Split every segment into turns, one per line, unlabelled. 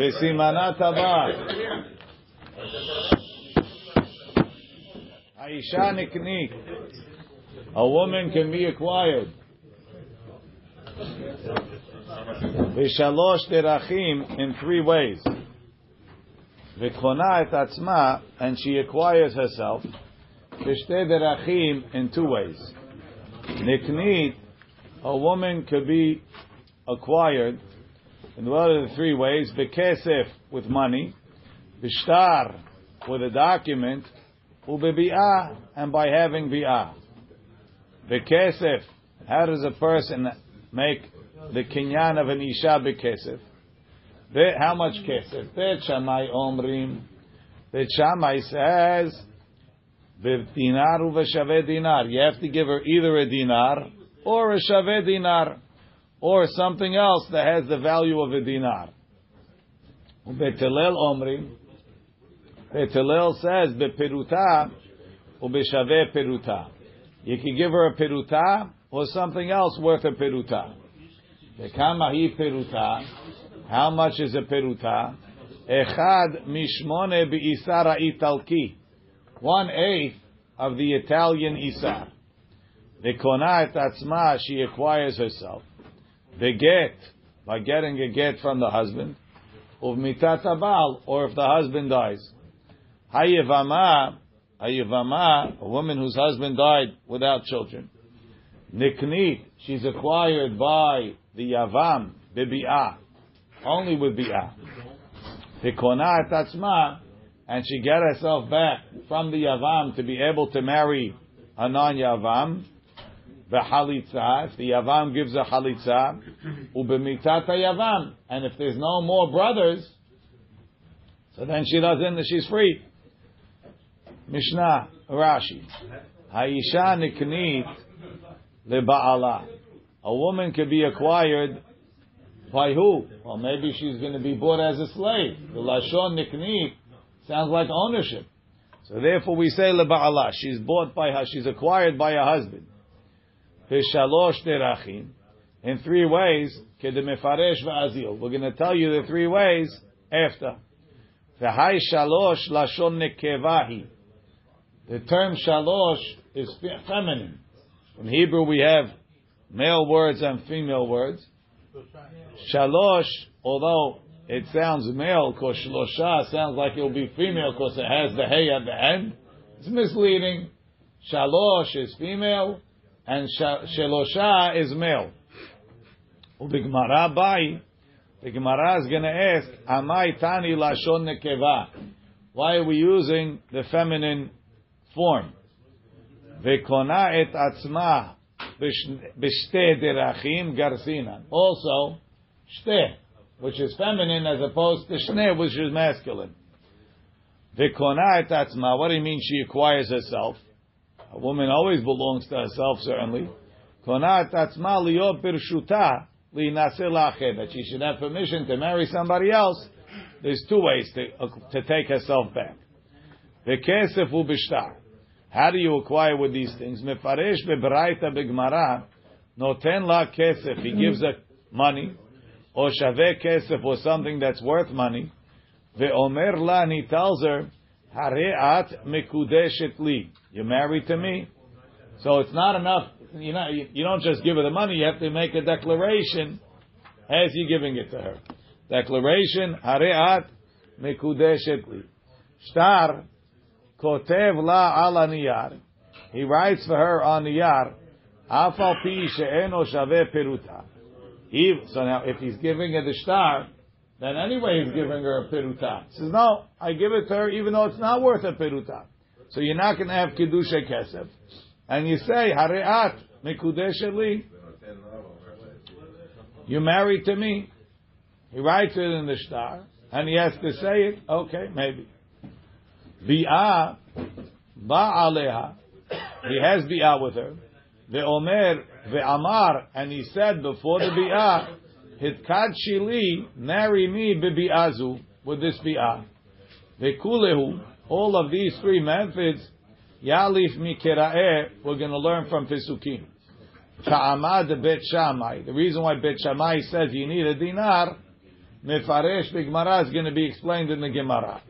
V'simana tava. Aisha niknik. A woman can be acquired. V'shalosh derachim in three ways. V'kona et atzma, and she acquires herself. V'shte derachim in two ways. Niknit, a woman could be acquired in one of the three ways. V'kesef, with money. V'shtar, with a document. Ubebi'ah, and by having bi'ah. V'kesef, how does a person make the kinyan of an isha bekesef. How much kesef? Bet Shammai omrim. Bet Shammai says, dinar uveshave dinar. You have to give her either a dinar or a shave dinar or something else that has the value of a dinar. Bet Hillel omrim. Bet Hillel says beperuta ubeshave peruta. You can give her a peruta or something else worth a peruta. Kama hi peruta. How much is a peruta? Echad mishmone bi'isara italki. One eighth of the Italian isar. Vekona et atzma, she acquires herself. The get, by getting a get from the husband. Uvmitat abal, or if the husband dies. Hayevama, hayevama, a woman whose husband died without children. Niknit, she's acquired by the Yavam, bibi'ah, only with bi'ah. Vikona tatzma, and she get herself back from the Yavam to be able to marry a non-Yavam, the halitza, if the Yavam gives a halitza, ubemitat Yavam, and if there's no more brothers, so then she doesn't, she's free. Mishnah, Rashi. Haisha niknit leba'ala. A woman could be acquired by who? Well, maybe she's going to be bought as a slave. The lashon niknit sounds like ownership. So therefore, we say leba'ala. She's bought by her. She's acquired by her husband. V'shalosh derachim. In three ways, kedemefaresh v'azil. We're going to tell you the three ways after. V'hai shalosh lashon nekevahi. The term shalosh is feminine. In Hebrew, we have male words and female words. Shalosh, although it sounds male, because sounds like it will be female because it has the hey at the end. It's misleading. Shalosh is female, and shelosha is male. Ubigmara bai. The Gemara is going to ask, Amai tani lashon nekeva. Why are we using the feminine form? Vekona et atzma b'shte derachim garsinan. Also, shte, which is feminine as opposed to shne, which is masculine. Vekona et atzma. What do you mean she acquires herself? A woman always belongs to herself, certainly. That she should have permission to marry somebody else. There's two ways to, to take herself back. How do you acquire with these things? Mefaresh bebraita begmara, noten la kesef. He gives her money, or shaveh kesef, or something that's worth money. Ve'omer la, and he tells her, hareat mekudeshet li. You're married to me. So it's not enough, you know, you, don't just give her the money, you have to make a declaration as you're giving it to her. Declaration, hareat mekudeshet li. Shtar, Kotev la ala niyar. He writes for her on niyar. Afal pi she'eno shaveh peruta. So now, if he's giving her the star, then anyway he's giving her a peruta. He says, no, I give it to her even though it's not worth a peruta. So you're not going to have kedusha kesef. And you say, hareat mikudesh li. You married to me. He writes it in the star, and he has to say it. Okay, maybe. Bi'ah, ba'aleha. He has bi'ah with her. Ve'omer, ve'amar, and he said before the bi'ah, hitkad shili, marry me bi'azu, with this bi'ah. Ve'kulehu, all of these three methods, yalif mikera'eh, we're going to learn from Pesukim. Ta'amad bet Shammai. The reason why bet Shammai says you need a dinar Mefaresh B'Gemara is going to be explained in the Gemara.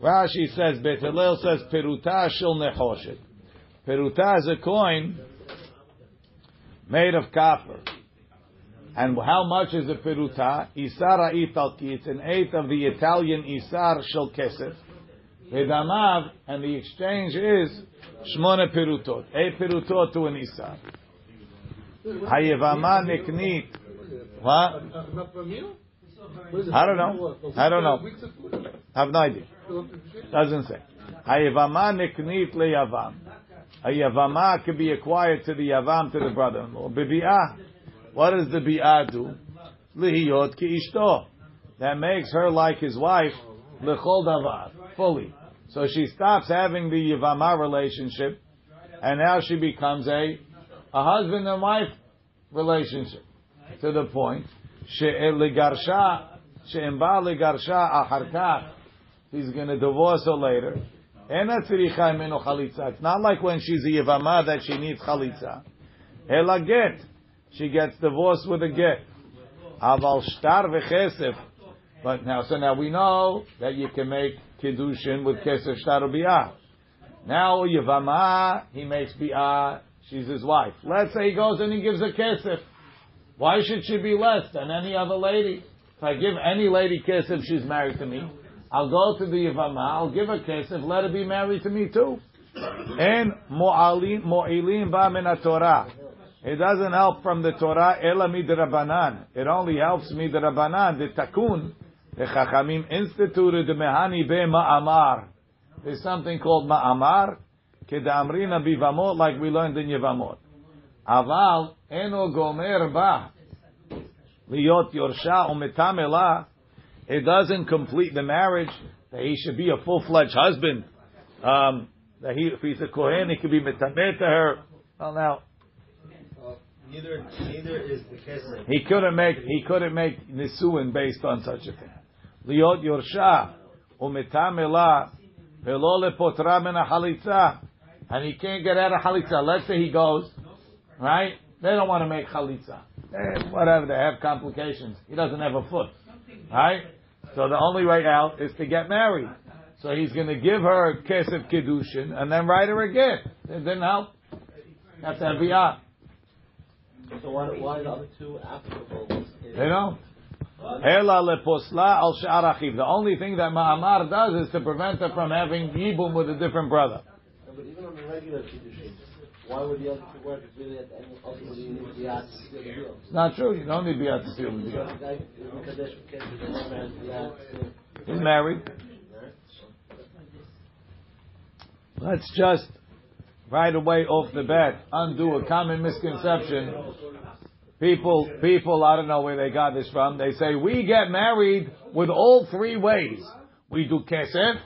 Rashi says, Bet Hillel says, Peruta shel nechoshet. Peruta is a coin made of copper. And how much is a peruta? Isara italki. It's an eighth of the Italian isar shel kesef. Vedamav, and the exchange is shmona perutot. A perutot to an isar. Hayevama niknit. What? I don't know. I don't know. I have no idea. Doesn't say. Hayevama niknit leyavam. A yavama could be acquired to the yavam to the brother-in-law. What does the bi'ah do? Lihiyot ki ishto. That makes her like his wife. Lechol davar. Fully. So she stops having the yivama relationship, and now she becomes a a husband and wife relationship. To the point, she'eligarsha, she'emba ligarsha acharkach, he's going to divorce her later. It's not like when she's a yavama that she needs chalitza. Ela get. She gets divorced with a get. Aval shtar v'chesef. But now, so now we know that you can make kiddushin with kesef shtar biyah. Now yavama, he makes biyah. She's his wife. Let's say he goes and he gives a kesef. Why should she be less than any other lady? If I give any lady kesef, she's married to me. I'll go to the Yavama, I'll give her kesef, let her be married to me too. And mo'alim ba min Torah. It doesn't help from the Torah, ela midrabanan. It only helps midrabanan, the takun. The Chachamim instituted the mehani be ma'amar. There's something called ma'amar, kedamrina bivamot, like we learned in Yevamot. Aval eno gomer ba. Liot yorsha umetamela it doesn't complete the marriage, that he should be a full-fledged husband, um, that he, if he's a Kohen, he could be metameh to her. Well, now,
neither, neither is the.
He couldn't make, he couldn't make nisuin based on such a thing. Liot yorsha, umetamela, velo lepotra min halitza, and he can't get out of halitza. Let's say he goes, right? They don't want to make chalitza. Eh, whatever, they have complications. He doesn't have a foot. Right? So the only way out is to get married. So he's going to give her a kiss of kiddushin and then write her a gift. It didn't help. Have biyah.
So why, why the other two applicable?
They don't. Ela leposla al sha'arachiv. The only thing that Ma'amar does is to prevent her from having yibum with a different brother.
No, but even on the regular kiddushin, why would the other two work if really at the end ultimately you need biyah to seal the deal?
It's not true. You don't need biyah to seal the
The
deal.
guy in Kadesh Kedah, the one man biyah to seal.
He's married. Let's just right away off the bat undo a common misconception. People, people, I don't know where they got this from. They say we get married with all three ways. We do kesef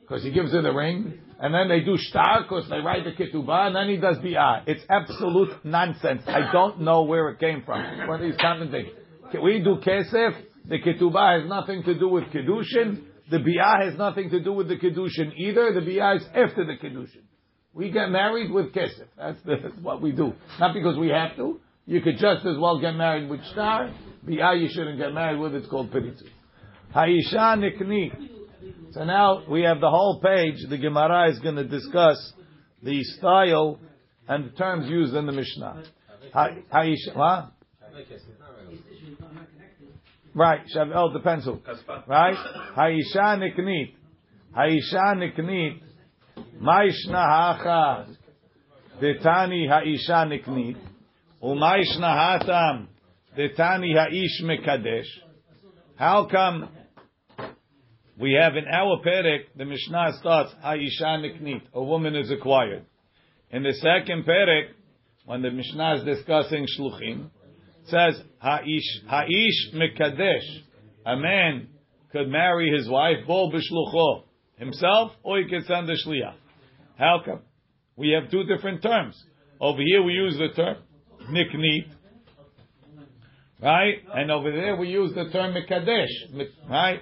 because he gives her the ring, and then they do shtar because they write the ketubah, and then he does bi'ah. It's absolute nonsense. I don't know where it came from. One of these common things. We do kesef. The ketubah has nothing to do with kedushin. The bi'ah has nothing to do with the kedushin either. The bi'ah is after the kedushin. We get married with kesef. That's, the, that's what we do. Not because we have to. You could just as well get married with star. Bi'ah you shouldn't get married with. It's called peritzu. Haisha nikni. So now we have the whole page. The Gemara is going to discuss the style and the terms used in the Mishnah. Ha- Haisha, what? Right. Shav, oh, depends who. Right? Haisha niknit. Haisha niknit. Maishna hacha. Detani haisha niknit. Umaishna hatam. Detani haish mekadesh. How come we have in our perek, the Mishnah starts, Haisha niknit. A woman is acquired. In the second perek, when the Mishnah is discussing shluchim, it says Haish Haish Mekadesh. A man could marry his wife, Bo Bishlucho, himself, or he could send a shliach. How come? We have two different terms. Over here we use the term niknit, right? And over there we use the term Mekadesh, right?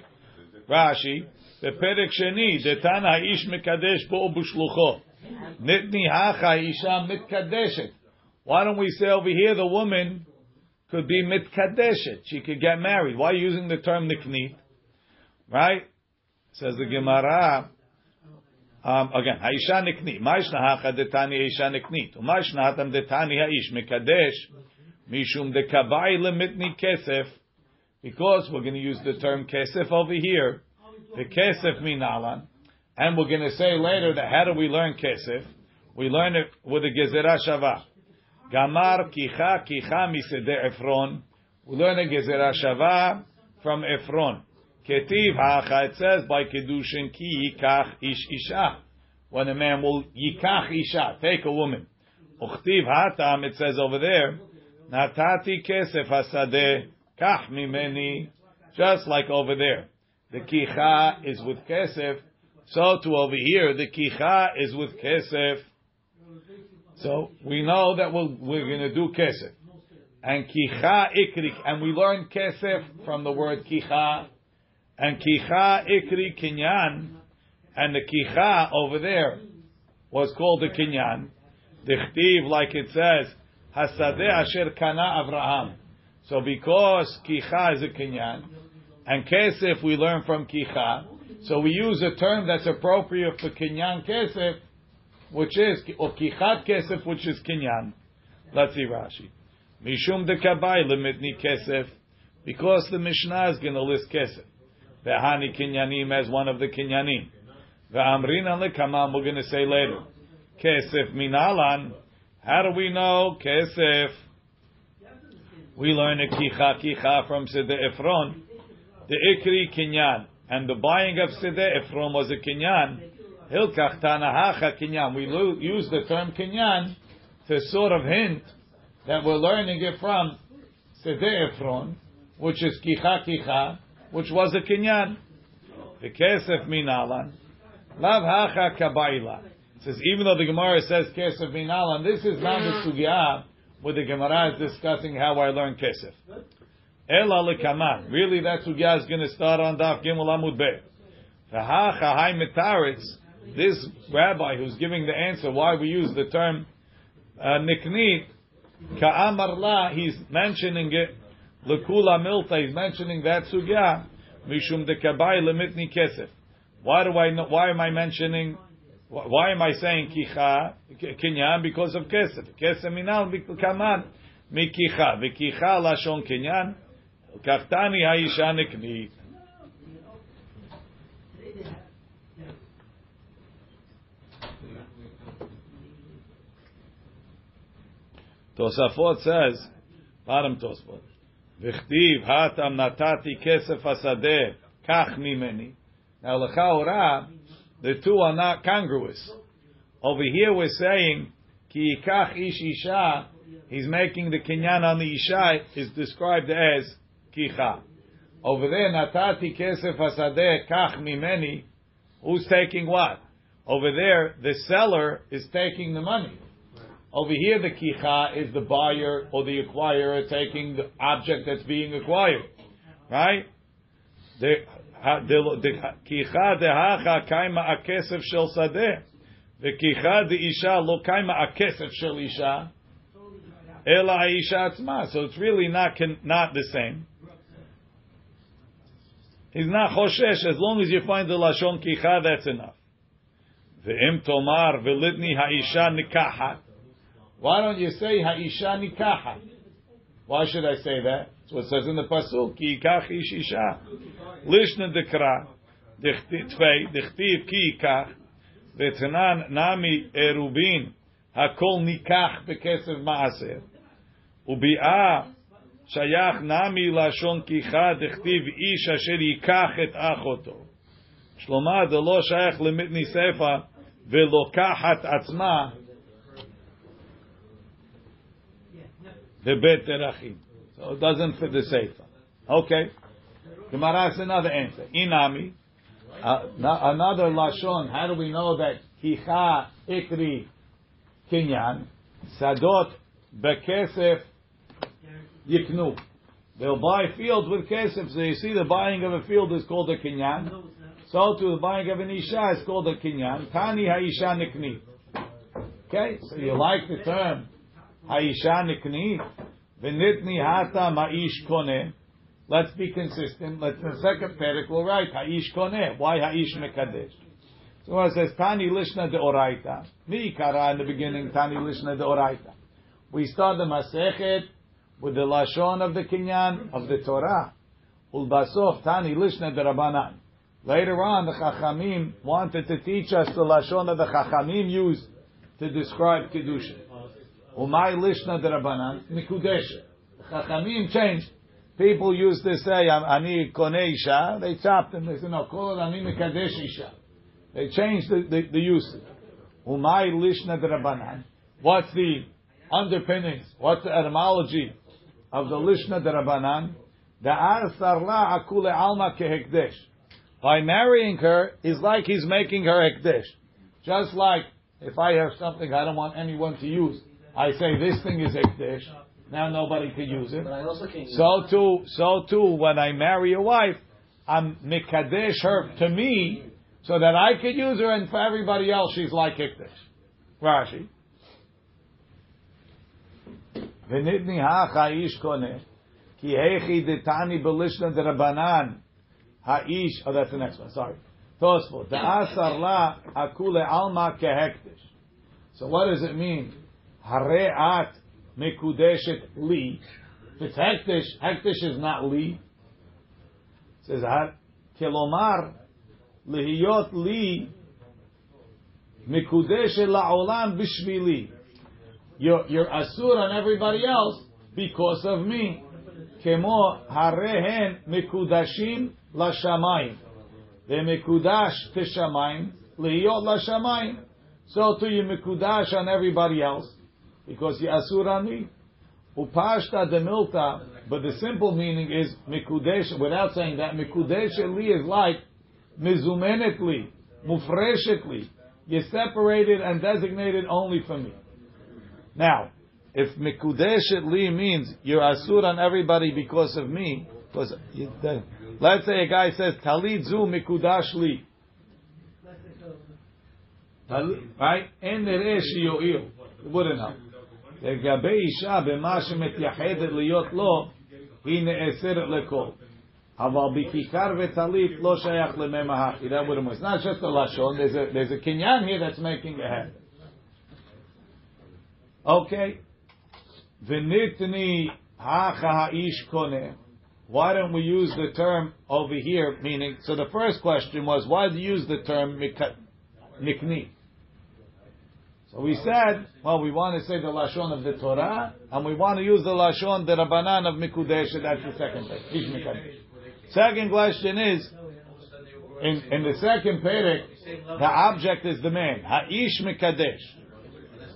Rashi, Sheni, the Tana Haish Mekadesh Bo Bishlucho. Nitni Hacha Isha Mitkadeshet. Why don't we say over here the woman could be mitkadeshet. She could get married. Why using the term niknit? Right? Says the Gemara. Um, again, niknit. Ma'ishna hacha detani haisha niknit. U'ma'ishna hatam detani haish mikadesh. Mishum dekabai lemitni kesef. Because we're going to use the term kesef over here. The kesef minalan. And we're going to say later that how do we learn kesef? We learn it with the gezerah shava. Gamar kicha kicha misede Efron. We learn a gezerah shava from Efron. Ketiv hacha, it says by kedushin ki yikach ish isha. When a man will yikach isha, take a woman. Uchtiv hatam, it says over there, natati kesef hasadeh kach mimeni. Just like over there. The kicha is with kesef. So to over here, the kicha is with kesef. So we know that we're, we're going to do kesef. And kicha ikrik, and we learn kesef from the word kicha. And kicha ikri kinyan, and the kicha over there was called the kinyan. The chtiv, like it says, hasadeh asher kana Avraham. So because kicha is a kinyan, and kesef we learn from kicha, so we use a term that's appropriate for kinyan kesef, which is or kichat kesef, which is kinyan. Let's see Rashi. Mishum de kabai limitni kesef, because the Mishnah is going to list kesef. Vehani kinyanim as one of the kinyanim. Ve'amrina lekamam, we're going to say later. Kesef minalan. How do we know kesef? We learn a kicha kicha from Sede Ephron. The ikri kinyan. And the buying of Sede Ephron was a kinyan. Hilkach tanahacha kinyan. We use the term kinyan to sort of hint that we're learning it from Sede Ephron, which is kicha kicha, which was a kinyan. The kesef minalan. Lav hacha kabaila. Says even though the Gemara says kesef minalan, this is not the sugya where the Gemara is discussing how I learn kesef. Ela lekaman. Really, that sugya is going to start on Daf Gimel Amud Beit. V'hacha hay mitaritz. This rabbi who's giving the answer why we use the term uh, niknit ka'amar he's mentioning it. Lekula milta, he's mentioning that sugya. Mishum de kabai lemitni kesef. Why do I why am I mentioning why am I saying kicha kinyan because of kesef? Kesef minal kaman mikicha v'kicha lashon kinyan kachtani haisha niknit. Tosafot says, bottom Tosafot, V'chtiv hatam natati kesef hasadeh kach mimeni. Now lechaora, the two are not congruous. Over here we're saying ki yikach ish isha. He's making the kinyan on the isha is described as kicha. Over there natati kesef hasadeh kach mimeni. Who's taking what? Over there, the seller is taking the money. Over here, the kicha is the buyer or the acquirer taking the object that's being acquired, right? The ha- the the kicha dehacha kaima akesef shel sadeh, the kicha de isha lo kaima akesef shel isha, ela isha atzma. So it's really not not the same. He's not choshesh as long as you find the lashon kicha, that's enough. The Ve'im tomar velitni ha'isha nikachat. Why don't you say ha'isha nikaha? Why should I say that? That's what it says in the pasuk. Ki yikach ish isha. Lishna dekra. Tvei. Dichtiv ki yikach. V'tanan nami erubin. Hakol nikach bekesef ma'aser. Ubi'a. שייך נמי לשון כיחה דכתיב איש אשר ייקח את אחותו. שלמה זה לא שייך למיתני ספר ולוקחת עצמה the bet. So it doesn't fit the sefer. Okay. Gemara has another answer. Inami, uh, another lashon. How do we know that kicha ikri kinyan sadot bekesef yiknu? They'll buy fields with kesef. So you see, the buying of a field is called a kinyan. So to the buying of an isha is called a kinyan. Tani ha'isha nikni. Okay, so you like the term haisha nikni? V'nitni hata ma'ish koneh. Let's be consistent. Let's the second parak we'll write ha'ish koneh. Why ha'ish mekadesh? So it says Tani Lishna de Oraita. Mi kara in the beginning Tani Lishna de Oraita. We start the Masechet with the lashon of the kinyan of the Torah. Ulbasof Tani Lishna de Rabbanan. Later on, the Chachamim wanted to teach us the lashon of the Chachamim used to describe kedusha. Umay Lishna de Rabbanan Mikudesha. Chachamim changed. People used to say Ani Konei Isha. They chopped them. They said no, call it Ani Mikadesh Isha. They changed the, the, the usage. Umay lishna derabanan. What's the underpinnings? What's the etymology of the lishna derabanan? Da'ar sarla akule alma kehekdesh. By marrying her is like he's making her hekdesh. Just like if I have something I don't want anyone to use, I say this thing is hekdesh. Now nobody can use it.
But I also use
So too, so too, when I marry a wife, I'm mikadesh her to me so that I could use her, and for everybody else, she's like Hikdash. Rashi. V'nidni ha'cha'ish koneh, ki hechi detani belishna derabanan, ha'ish, oh that's the next one, sorry. Tosfot, da'asar la akule alma kehektish. So what does it mean? Hare at mekudeshet li. If it's hektish, hektish is not li. It says har kelomar lehiyot li mekudeshet laolam bishvili. You're, you're asur on everybody else because of me. Kemo harehen mekudashim lashamayim. They mekudash tishamayim lehiyot lashamayim. So to you mekudash on everybody else because you asur on me. Upashta de milta, but the simple meaning is mikudesh, without saying that, mikudesh li is like mizumenetli, mufreshetli. You're separated and designated only for me. Now, if mikudesh li means you're asur on everybody because of me, because the, let's say a guy says talid zu mikudash li, right? Shiyoil. It wouldn't help. לגבי אישה במה שמתייחדת להיות לו, היא נאסרת לכל. אבל בכיכר וטלית לא שייך למי ההכי. That wouldn't work. It's not just a לשון, there's a, there's a kinyan here that's making a head. Okay. ונתני הכה האיש קונה. Why don't we use the term over here, meaning, so the first question was, why do you use the term mika- nikni? So we said, well, we want to say the lashon of the Torah, and we want to use the lashon the Rabbanan of Mikudesh. That's the second thing. Second question is, in, in the second perek, the object is the man. Ha'ish Mikadesh.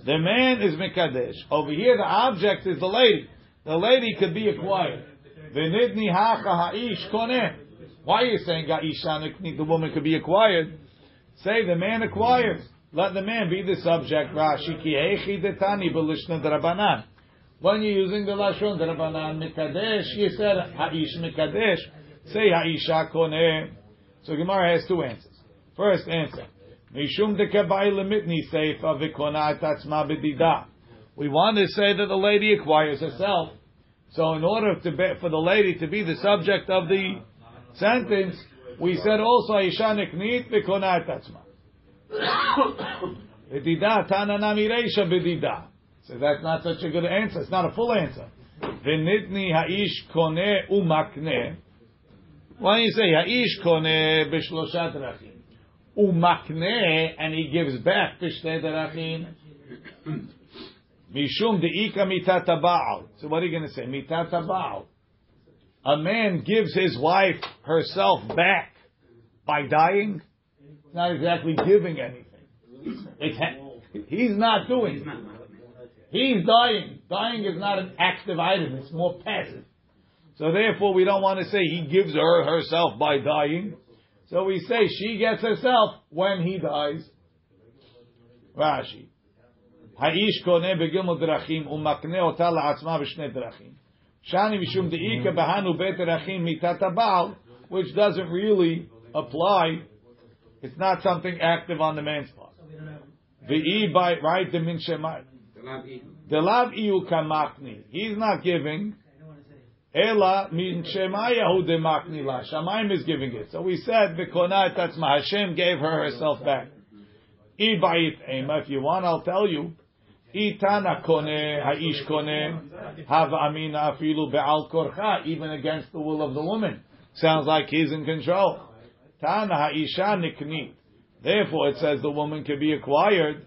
The man is Mikadesh. Over here, the object is the lady. The lady could be acquired. V'nidni hacha ha'ish koneh. Why are you saying the woman could be acquired? Say the man acquires. Let the man be the subject. Rashi ki hechi detani b'lishna drabanan. When you're using the lashon drabanan mikadesh, you said ha'ish mikadesh. Say ha'isha koneh. So Gemara has two answers. First answer. Mishum dekebai lemitni seifa v'kona tatzma b'dida. We want to say that the lady acquires herself. So in order to be, for the lady to be the subject of the sentence, we said also Aisha niknit v'kona tatzma. Reisha. So that's not such a good answer. It's not a full answer. Ha'ish. Why don't you say ha'ish? Umakneh, and he gives back b'shtei drachim. Mishum de'ika mitat baal. So what are you going to say? Mitat baal. A man gives his wife herself back by dying It's not exactly giving anything. It's ha- he's not doing. it. He's dying. Dying is not an active item. It's more passive. So therefore, we don't want to say he gives her herself by dying. So we say she gets herself when he dies. Rashi. האיש קונה בגמל דרכים ומקנה אותה לעצמה בשני דרכים. שני משום דאיכא בהנו בית דרכים מיתת הבעל, which doesn't really apply. it's not something active on the man's part. V'i by right the min shemai. The lav iu kamakni. He's not giving. Ela min shemayahu de makni la. Shamayim is giving it. So we said the v'konat that's Hashem gave her herself back. I ba'it ema. If you want, I'll tell you. Itana kone ha'ish kone have amina afilu be'al korcha even against the will of the woman. Sounds like he's in control. Tana ha'isha nikni. Therefore, it says the woman can be acquired.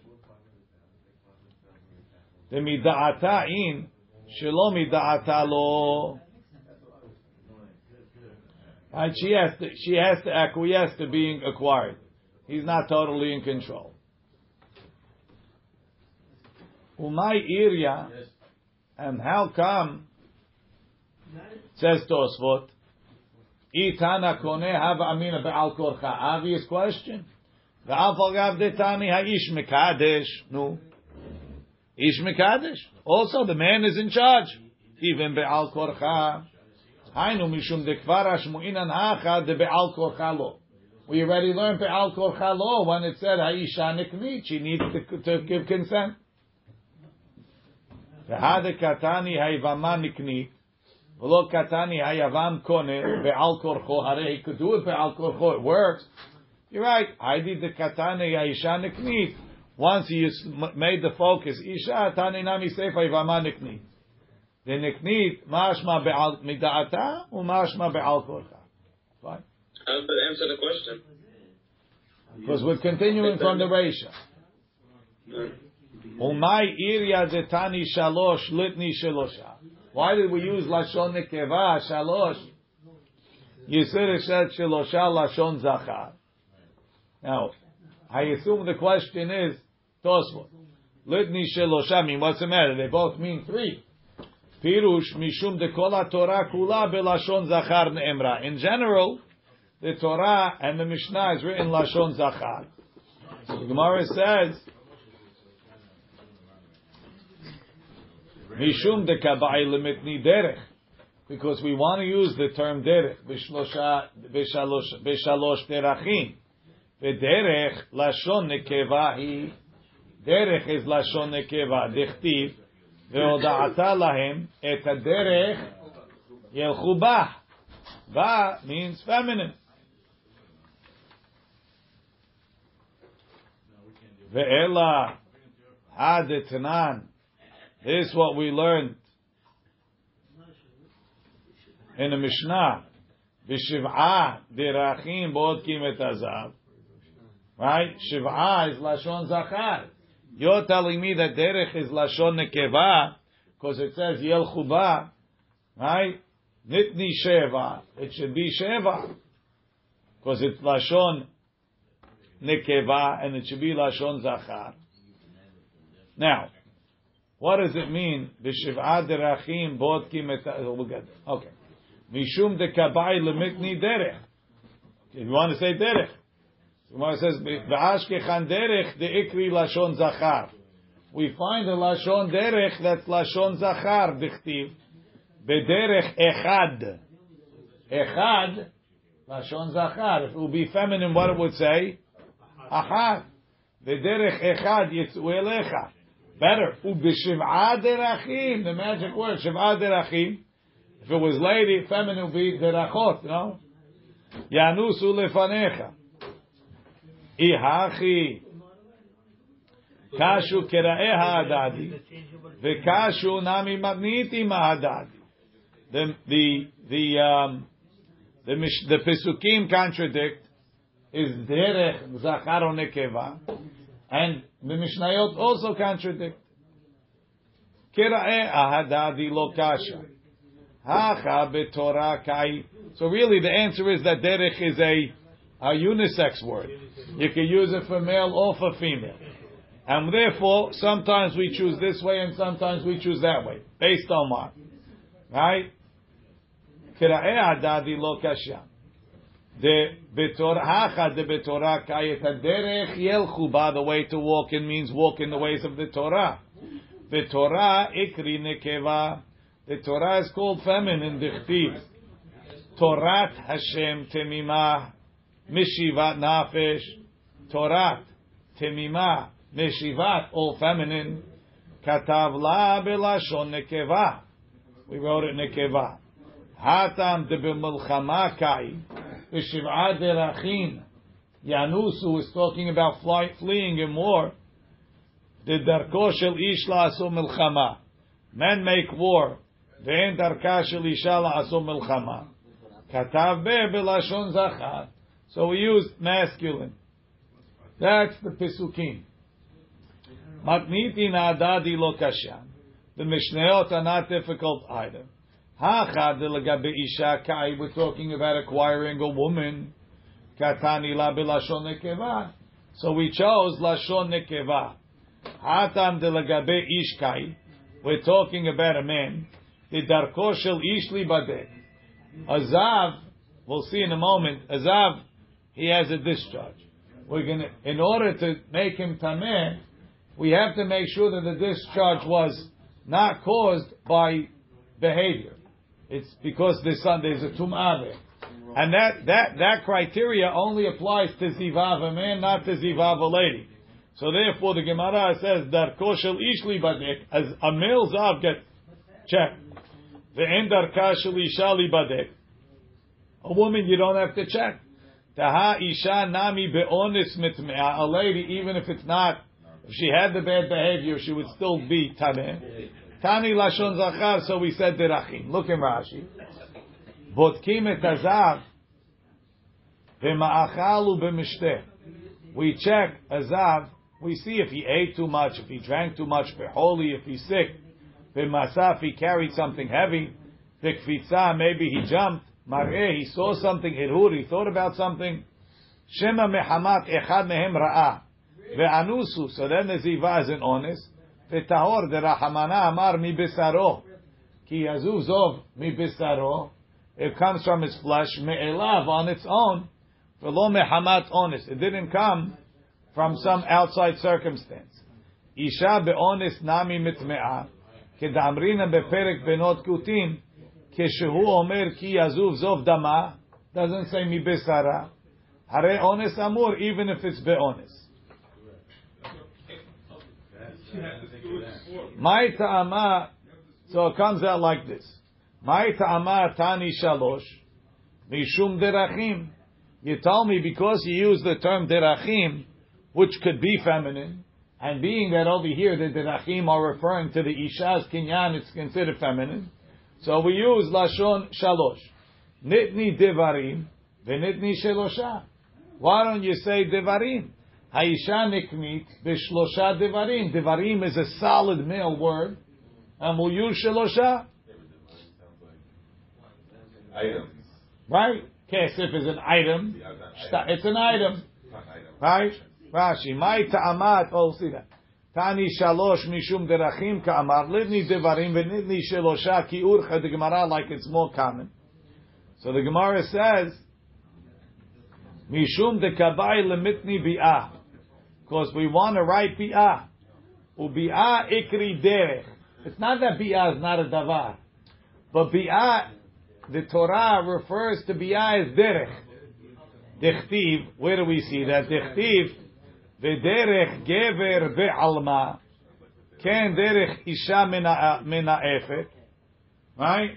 The mida'ata in shelo mida'ata lo. And she has to, she has to acquiesce to being acquired. He's not totally in control. Umay irya, and how come? Says Tosfot, Itana kone have amina be'al korcha. Obvious question. Ve'afal gav detani ha'ish mekadesh. No. Ish mekadesh. Also, the man is in charge. Even be'al korcha. Hainu mishum dekvar hashmu'inan hacha de be'al korcha lo. We already learned be'al korcha lo when it said ha'isha niknit. She needs to, to give consent. Ve'ha dekatani ha'ivama niknit. V'lo katani hayavam kone be'al korcho. Hare, he could do it be'al korcho. It works. You're right. I did the katani ya'isha niknit. Once he made the focus, isha tani nami seifa yivama niknit. The niknit mashma be'al mida'ata u'mashma be'al korcha. Fine.
I does that answer the question?
Because we're continuing from the Rasha. Umay irya detani shalosh litni shalosha. Why did we use lashon nekeva shalosh? It said shalosha lashon zachar. Now, I assume the question is tosfot. Litni shalosha. I mean, what's the matter? They both mean three. Pirush mishum de kol Torah kula belashon zachar neemra. In general, the Torah and the Mishnah is written lashon zachar. So the Gemara says. Mishum de kabai limitni derech. Because we want to use the term derech. B'shalosh derachim. V'derech lashon nekeva hi. Derech is lashon nekeva. Dechtiv. Ve'oda'ata lahem et derech yelchu bah. Ba means feminine. Ve'ela hadetnan. This is what we learned in the Mishnah. B'shiv'ah dirachim bodkim et azav. Right? Shiv'ah is lashon zachar. You're telling me that derech is lashon nekeva because it says yel chuba, right? Nitni sheva. It should be sheva because it's lashon nekeva and it should be lashon zachar. Now, what does it mean? B'shiv'ah derachim get there. Okay. Mishum de kabai lemitni derech. If you want to say derech. Gemara says, V'ashkechan derech de ikri lashon zachar. We find a lashon derech that's lashon zachar, dichtiv. Bederech echad. Echad, lashon zachar. If it would be feminine, what it would say? Ahad. Bederech echad yitzu elecha. Better. Ubishiv'a derachim. The magic word, shiv'a derachim. If it was lady, feminine would be derachot, know? Yanusu lefanecha. Ihachi. Kashu kera'e ha'adadi. V'kashu nami magniti ma'adadi. The, the, the, um, the, the Pesukim contradict is derech zachar. And the Mishnayot also contradict. So really the answer is that derech is a, a unisex word. You can use it for male or for female. And therefore, sometimes we choose this way and sometimes we choose that way. Based on what? Right? Kera'e adadi lo kasha. The betorah the betorah kayet haderech yelchu ba the way to walk in means walk in the ways of the Torah. The Torah ikri nekeva. The Torah is called feminine dichtiv. Torat Hashem temimah mishivat nafesh. Torat temimah mishivat all feminine. Katav la belashon nekeva. We wrote it nekeva. Hatam de b'milchama kai. V'shiv'a derachim. Yanusu is talking about fly, fleeing in war. The darko shel ish la'asu milchama. Men make war. Ve'en darka shel isha la'asu milchama. Katav be belashon zachar. So we used masculine. That's the Pisukim. Matniti na'adadi lo kashan. The Mishnayot are not difficult either. We're talking about acquiring a woman. Katani la belashon nekeva. So we chose lashon nekeva. Hatam de legabe ish kai. We're talking about a man. The darko shel ish li badek. Azav, we'll see in a moment. Azav, he has a discharge. We're gonna, in order to make him tameh, we have to make sure that the discharge was not caused by behavior. It's because there's, some, is a tum'ah. And that, that, that criteria only applies to zivav a man, not to zivav a lady. So therefore the Gemara says that koshel ishli badek, as a male zav gets checked. The endar kashel ishali badek. A woman you don't have to check. Taha isha nami be'onis mitme'a. A lady, even if it's not, if she had the bad behavior, she would still be tameh. Tani lashon zachar, so we said derachim. Look in Rashi. Botkim et azav v'ma'achal u'b'mishteh. We check azav. We see if he ate too much, if he drank too much, holy, if he's sick. V'masaf, if he carried something heavy. V'kfitza, maybe he jumped. Mar'eh, he saw something. Hirhur, he thought about something. Shema mehamat echad mehem ra'ah. Ve'anusu, so then the ziva is an honest. Ve'tahor, the rahamana amar mi besaro. Ki yazuv zov mi besaro. It comes from his flesh, me'elav, on its own. V'lo mehamat honest. It didn't come from some outside circumstance. Isha be'onis nami mitme'ah. כדאמרינא בפרק בנות כותים, כשהוא אומר כי יזוב זוב דמה, doesn't say מבשרה, הרי אונס אמור, even if it's באונס. My ta'ama, so it comes out like this. My ta'ama tani shalosh, mishum derachim. You tell me because you use the term derachim, which could be feminine, and being that over here the derachim are referring to the isha's kinyan, it's considered feminine. So we use lashon shalosh. Nitni devarim, venitni shelosha. Why don't you say devarim? Haisha niknit b'shlosha devarim. Devarim is a solid male word, and we'll use.
Items.
Right? Kesef is an item. It's an item. Right? Rashi, my ta'amat, oh, see that. Tani shalosh mishum derachim ka'amar, livni devarim v'nidni shelosha ki urcha, the Gemara like it's more common. So the Gemara says, mishum dekabai lemitni bi'ah. Because we want to write bi'ah. Ubi'ah ikri derech. It's not that bi'ah is not a davar. But bi'ah, the Torah refers to bi'ah as derech. Dechtiv, where do we see that? Dechtiv, v'derech gever ve'alma. Ken derech isha mina. Right?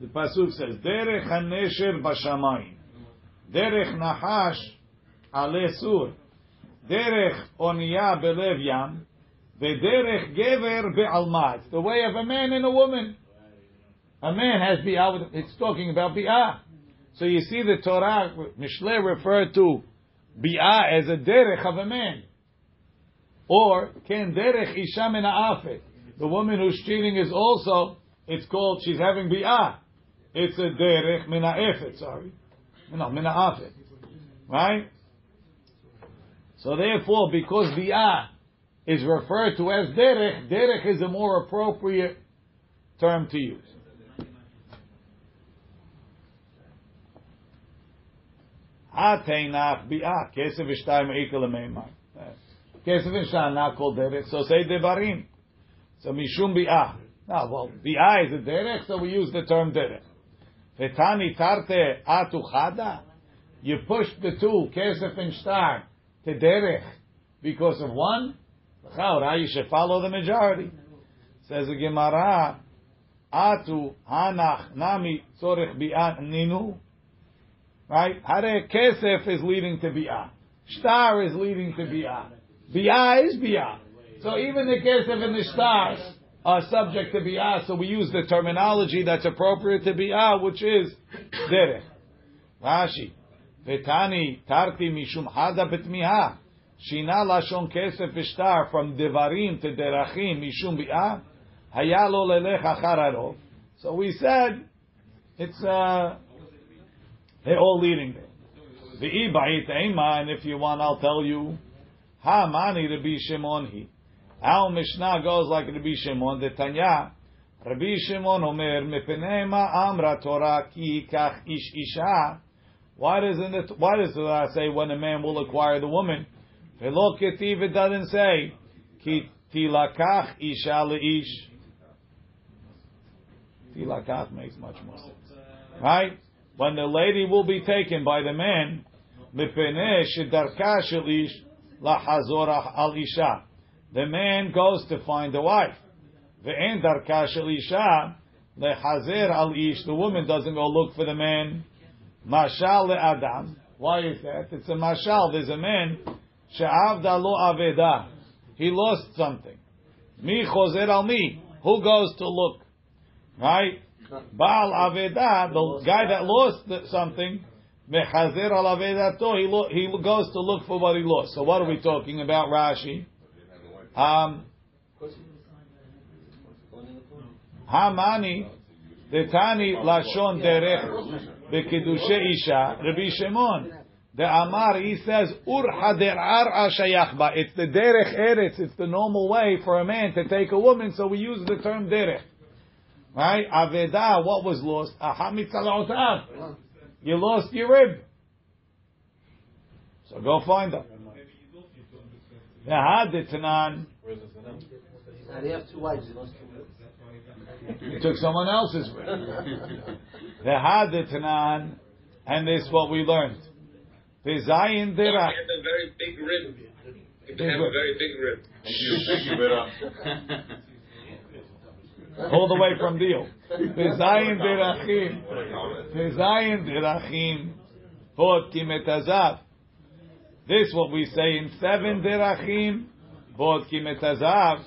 The pasuk says, "Derech hanesher b'shamayim, derech nahash ale sur, derech onia belev yam, vederech gever bealmat." The way of a man and a woman. A man has bi'ah. It's talking about bi'ah. So you see, the Torah Mishle referred to bi'ah as a derech of a man, or ken derech isha min The woman who's cheating is also. It's called she's having bi'ah. It's a derech mina ha'afet, sorry. No, mina ha'afet. Right? So therefore, because the bi'ah is referred to as derech, derech is a more appropriate term to use. Ateinach bi'ah. Kesef v'shtayim ekel lemeimai. Kesef v'shtayim not called derech, so say devarim. So mishum bi'ah. Ah, now, well, bi'ah is a derech, so we use the term derech. Vetani tarte atu chada. you push the two, kesef and shtar, to derech because of one, you should follow the majority. Says the Gemara, Atu hanach nami tzorich bi'at ninu. Right? Hare kesef is leading to bi'ah. Shtar is leading to bi'ah. Bi'ah is bi'ah. So even the kesef and the stars are subject to bi'ah. So we use the terminology that's appropriate to bi'ah, which is derech. Rashi. Vetani tarti mishum hada betmiha. Shina lashon kesef v'shtar from devarim to derachim mishum bi'ah. Hayalo lelech achararo. So we said it's uh, they're all leading there. V'i ba'it ema, and if you want, I'll tell you. Ha mani Rabbi Shimon he. Our Mishnah goes like Rabbi Shimon. The Tanya. Rabbi Shimon omer mepnei ma amra Torah ki kach ish isha. Why doesn't it? Why does it say when a man will acquire the woman? Velo ketiv it doesn't say ki tilakach isha leish. Tilakach makes much more sense, right? When the lady will be taken by the man, mipnei shedarka shel ish lahazorah al isha. The man goes to find a wife. Ve'en darka shel isha lehazer al ish. The woman doesn't go look for the man. Mashal Adam. Why is that? It's a mashal. There's a man she'avda lo aveda. He lost something. Mi chozer al mi. Who goes to look? Right? Baal aveda, the guy that lost something, mechazer al avedato, he goes to look for what he lost. So what are we talking about, Rashi? Um, Hamani, Tani lashon derech bekidushe isha, Rabbi Shimon. The Amar, he says, Urha derar ashayachba. It's the derech eretz. It's the normal way for a man to take a woman, so we use the term derech. Right? Aveda, what was lost? Ahamitz You lost your rib. So go find them. V'haditnan.
And he have two wives. He lost two.
You took someone else's rib. V'haditnan. And this is what we learned. V'zayin
If you
dirach.
have a very big rib, if you have a very big rib.
Thank you, thank you, Bera.
All the way from Deal. V'zayin dirachim. V'zayin dirachim. Hod kimetazav. This what we say in seven dirachim. Hod kimetazav.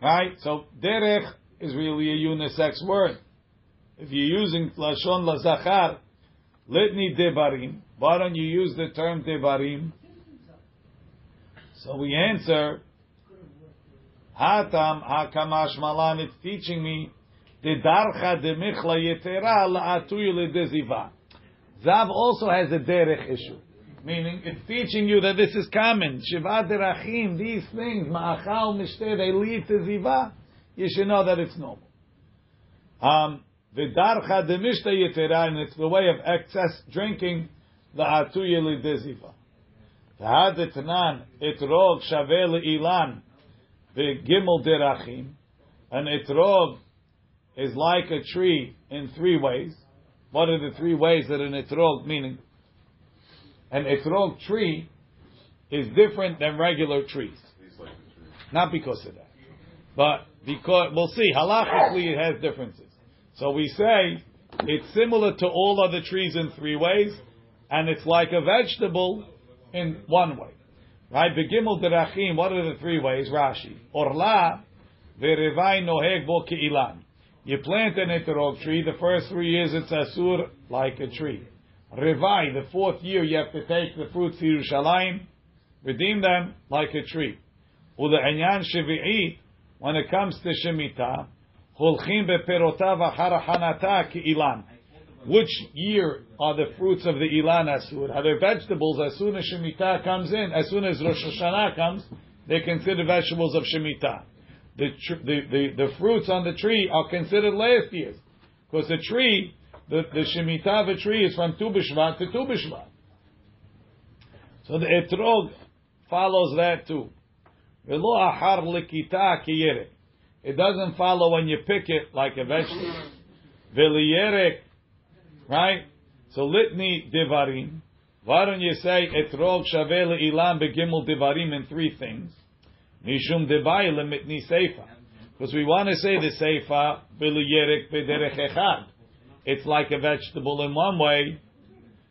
Right? So derech is really a unisex word. If you're using lashon lazachar, litni devarim. Why don't you use the term devarim? So we answer, Hatam hakamash malan. It's teaching me the darcha de michla yetera la'atuyu ledeziva. Zav also has a derech issue, meaning it's teaching you that this is common. Shiva derachim, these things, ma'achal mishteh, they lead to ziva. You should know that it's normal. Um, the darcha de mishta yetera, and it's the way of excess drinking, la'atuyu ledeziva. V'hadetnan etrog shaveh le'ilan v'gimel derachim. An etrog is like a tree in three ways. What are the three ways that an etrog meaning? An etrog tree is different than regular trees. Not because of that, but because we'll see. Halachically, it has differences. So we say it's similar to all other trees in three ways, and it's like a vegetable in one way. Right? Begimel derachim, what are the three ways? Rashi. Orla verevai noheg bo ilan. You plant an eterog tree, the first three years it's asur like a tree. Revai, the fourth year you have to take the fruits to Yerushalayim, redeem them like a tree. Ula enyan shevi'i, when it comes to Shemitah, holchim beperotav achar ilan. Which year are the fruits of the ilan asur? Are they vegetables as soon as Shemitah comes in? As soon as Rosh Hashanah comes, they consider vegetables of Shemitah. The, tr- the, the, the fruits on the tree are considered last year's. Because the tree, the, the Shemitah of a tree is from Tu B'Shvat to Tu B'Shvat. So the etrog follows that too. V'lo achar likita ki yerek. It doesn't follow when you pick it like a vegetable. V'liyerek, right? So litni divarim. Why don't you say etrog shaveh ilan begimel divarim in three things? Seifa. Because we want to say the seifa b'liyerek b'derech echad. It's like a vegetable in one way.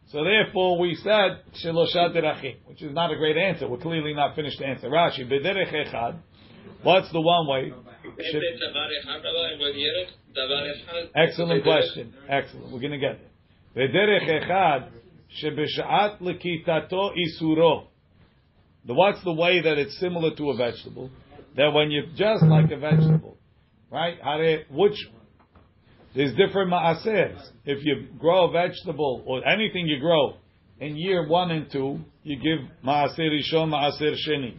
So therefore we said shelosha derachim, which is not a great answer. We're clearly not finished the answer. Rashi b'derech echad. What's the one way? Excellent question. Excellent. We're going to get there. V'derech echad shebeshat lekitato isuro. What's the way that it's similar to a vegetable? That when you just like a vegetable, right? Which there's different maasers. If you grow a vegetable or anything you grow in year one and two, you give maaser rishon, maaser sheni.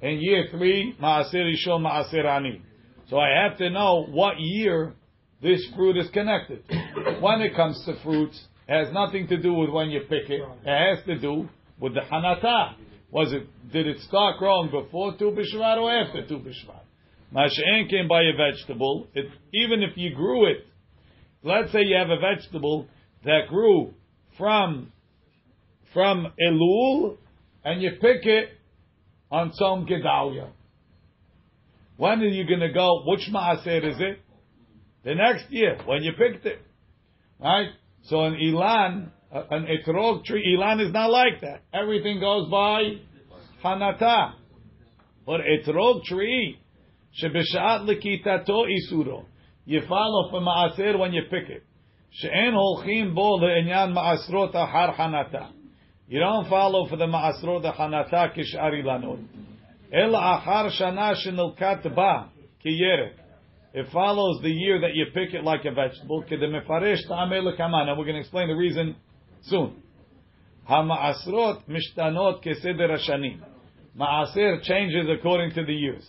In year three, maaser rishon, maaser ani. So I have to know what year this fruit is connected. when it comes to fruits, it has nothing to do with when you pick it. It has to do with the hanata. Was it did it start growing before Tu B'Shvat or after Tu B'Shvat? Masha'en came by a vegetable. It, even if you grew it, let's say you have a vegetable that grew from from Elul, and you pick it on Tzom Gedalia. When are you going to go? Which maaser is it? The next year when you picked it, right? So an ilan, an etrog tree, ilan is not like that. Everything goes by hanata. But etrog tree, shebeshat lekitato isuro. You follow for maaser when you pick it. She'en holchim bo le'enyan maasrot ahar hanata. You don't follow for the maasrot hanata kishar ilanot. Ela achar shana shenilkat ba kiyerek. It follows the year that you pick it like a vegetable. Kedemefaresh lekamana. We're going to explain the reason soon. Ha'ma'asrot mishtanot keseder hashanim. Ma'aser changes according to the years.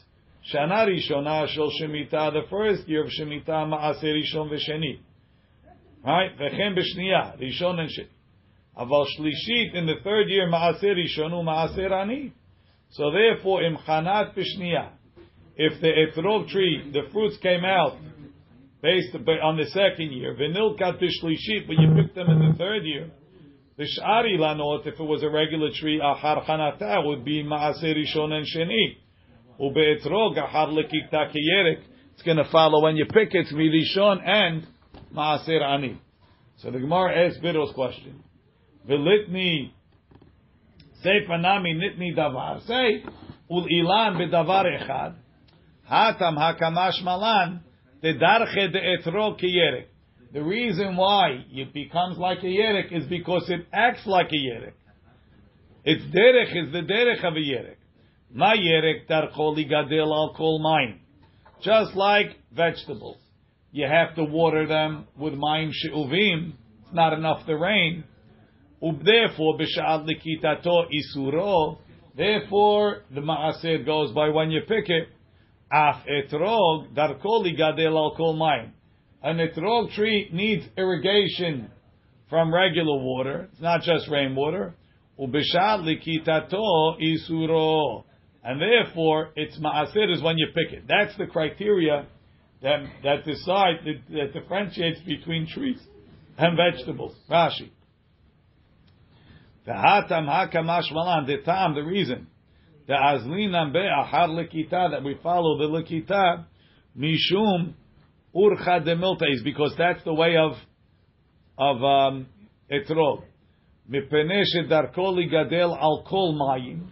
Shana rishona shel shemitah, the first year of shemitah, ma'aser rishon v'sheni. Right? V'chem b'shniya, rishon and sheni. Aval shlishit, in the third year, ma'aser rishon u'ma'aser ani. So therefore, im chanat b'shniya, if the etrog tree, the fruits came out based on the second year, v'nilkat b'shlishit, but you picked them in the third year, the sh'ari lanot, if it was a regular tree, achar chanata would be ma'aser rishon and sheni. It's going to follow when you pick it, mirishon and ma'aser ani. So the Gemara asks Biddle's question. V'litni seifa nami nitni davar. Say, ul ilan bedavar echad. Hatam hakamash malan. Tedarche de etrog kiyerek. The reason why it becomes like a yerek is because it acts like a yerek. Its derech is the derech of a yerek. Ma yerek darcholi gadel al kol mayim. Just like vegetables. You have to water them with mayim she'uvim. It's not enough the rain. Therefore, b'sha'ad likitato isuro. Therefore, the ma'aser goes by when you pick it. Af etrog darkoli gadel al kol mayim. An etrog tree needs irrigation from regular water. It's not just rainwater. Ubishad likitato isuro and therefore it's maaser is when you pick it. That's the criteria that that decides that, that differentiates between trees and vegetables. Rashi. The hatam hakamash malan the tam the reason the azlinam be'ahar lekita that we follow the lekita mishum urcha demilta is because that's the way of of um, etrog. Mipenesh darkoli gadel al kol mayim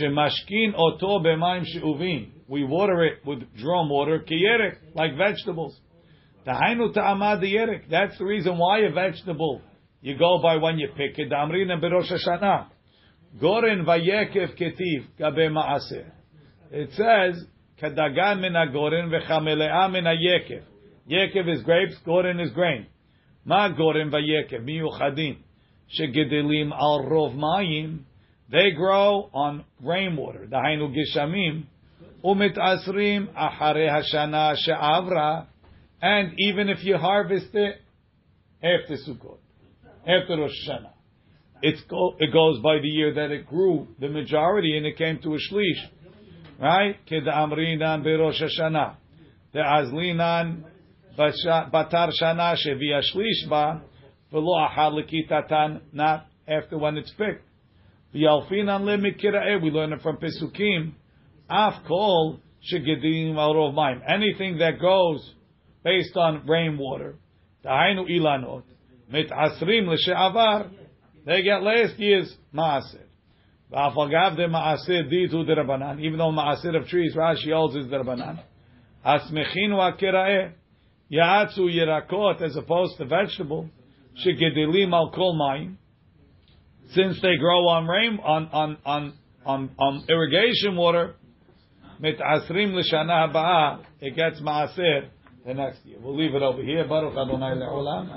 shemashkin oto b'mayim she'uvim. We water it with drum water, kiyerek, like vegetables. Tahainu ta'amad yerek. That's the reason why a vegetable you go by when you pick it. Damrin and berosh Hashanah. Goren vayekev ketiv gabe ma'aser. It says kadagan min goren v'chamelea min yekev. Yekev is grapes, goren is grain. Ma goren vayekev miyuchadim shegedelim al rov mayim. They grow on rainwater. Dahainu gishamim. Umit asrim achare hashana she'avra. And even if you harvest it after Sukkot, after Rosh Hashanah, it's go, it goes by the year that it grew, the majority, and it came to a shlish. Right? Kedamrinan berosh Hashanah. The azlinan batar shana shevia shlish ba achad lekitatan, not after when it's picked. V'yalfinan le mikira'eh, we learn it from Pesukim. Af kol shegedim al mayim. Anything that goes based on rainwater. Dahainu ilanot. Mitasrim l'she'avar. They get last year's maaser. V'afagav de maaser ditu derabanan. Even though maaser of trees, Rashi holds is derabanan. Asmechinu akira'eh. Yatsu yirakot as opposed to vegetable. Shegedelim al kol mayim. Since they grow on rain, on, on, on, on, on irrigation water, mitasrim l'shana ha'ba'ah, it gets maaser the next year. We'll leave it over here. Baruch Adonai le'olam.